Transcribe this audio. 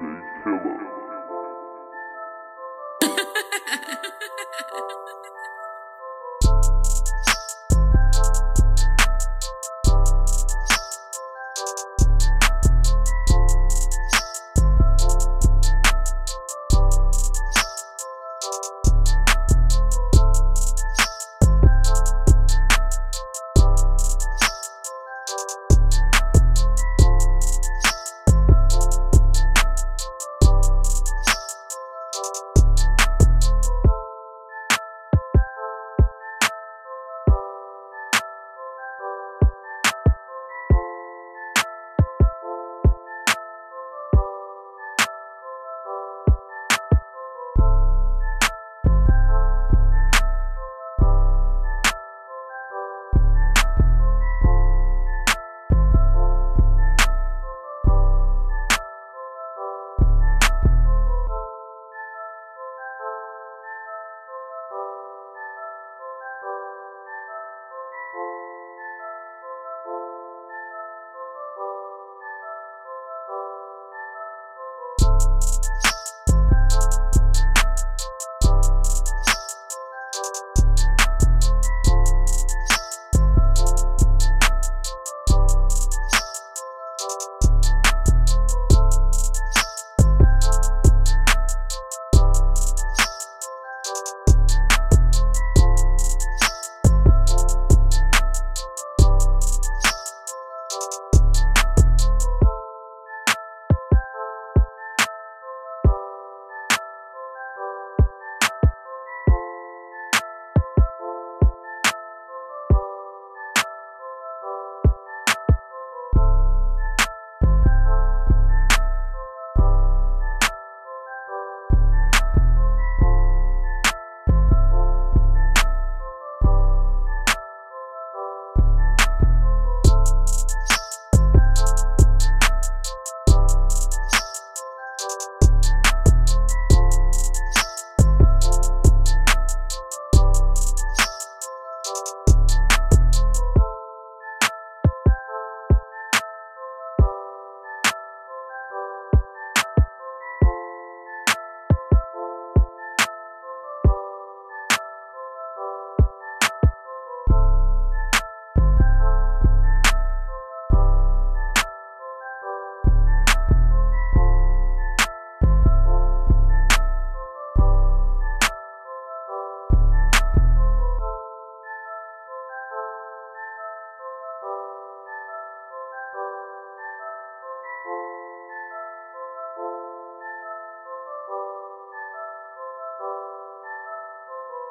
DJ Killer.